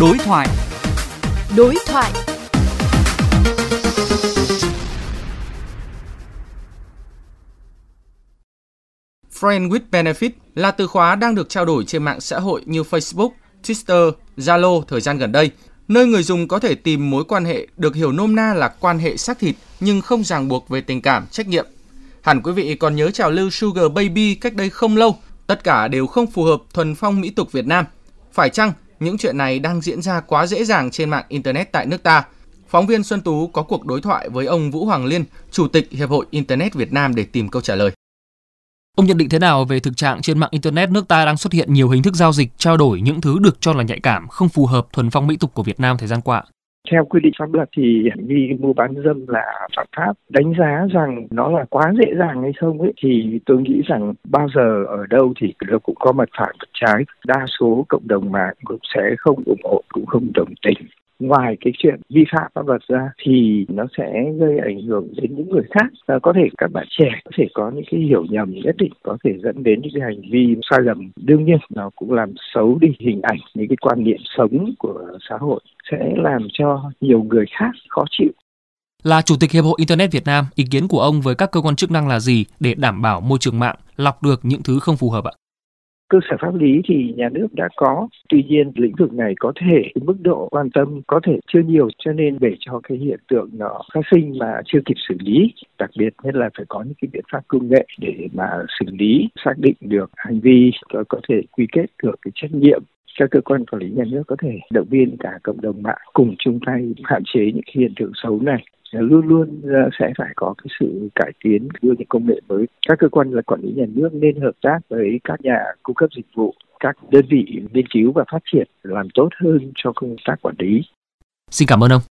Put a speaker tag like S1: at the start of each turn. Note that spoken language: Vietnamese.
S1: Đối thoại.
S2: Đối thoại.
S1: Friend with benefit là từ khóa đang được trao đổi trên mạng xã hội như Facebook, Twitter, Zalo thời gian gần đây, nơi người dùng có thể tìm mối quan hệ được hiểu nôm na là quan hệ xác thịt nhưng không ràng buộc về tình cảm, trách nhiệm. Hẳn quý vị còn nhớ trào lưu Sugar Baby cách đây không lâu, tất cả đều không phù hợp thuần phong mỹ tục Việt Nam. Phải chăng những chuyện này đang diễn ra quá dễ dàng trên mạng Internet tại nước ta? Phóng viên Xuân Tú có cuộc đối thoại với ông Vũ Hoàng Liên, Chủ tịch Hiệp hội Internet Việt Nam để tìm câu trả lời.
S3: Ông nhận định thế nào về thực trạng trên mạng Internet nước ta đang xuất hiện nhiều hình thức giao dịch trao đổi những thứ được cho là nhạy cảm, không phù hợp thuần phong mỹ tục của Việt Nam thời gian qua?
S4: Theo quy định pháp luật thì hành vi mua bán dâm là phạm pháp. Đánh giá rằng nó là quá dễ dàng hay không ấy thì tôi nghĩ rằng bao giờ ở đâu thì nó cũng có mặt phải mặt trái. Đa số cộng đồng mạng cũng sẽ không ủng hộ, cũng không đồng tình ngoài cái chuyện vi phạm pháp luật ra thì nó sẽ gây ảnh hưởng đến những người khác. À, có thể các bạn trẻ có thể có những cái hiểu nhầm nhất định có thể dẫn đến những cái hành vi sai lầm đương nhiên. Nó cũng làm xấu đi hình ảnh những cái quan niệm sống của xã hội sẽ làm cho nhiều người khác khó chịu.
S3: Là Chủ tịch Hiệp hội Internet Việt Nam, ý kiến của ông với các cơ quan chức năng là gì để đảm bảo môi trường mạng lọc được những thứ không phù hợp ạ?
S4: Cơ sở pháp lý thì nhà nước đã có. Tuy nhiên, lĩnh vực này có thể mức độ quan tâm có thể chưa nhiều, cho nên để cho cái hiện tượng nó phát sinh mà chưa kịp xử lý, đặc biệt nhất là phải có những cái biện pháp công nghệ để mà xử lý, xác định được hành vi có thể quy kết được cái trách nhiệm các cơ quan quản lý nhà nước có thể động viên cả cộng đồng mạng cùng chung tay hạn chế những hiện tượng xấu này. Luôn luôn ờ, sẽ phải có cái sự cải tiến, đưa những công nghệ mới. Các cơ quan là quản lý nhà nước nên hợp tác với các nhà cung cấp dịch vụ, các đơn vị nghiên cứu và phát triển làm tốt hơn cho công tác quản lý.
S3: Xin cảm ơn ông.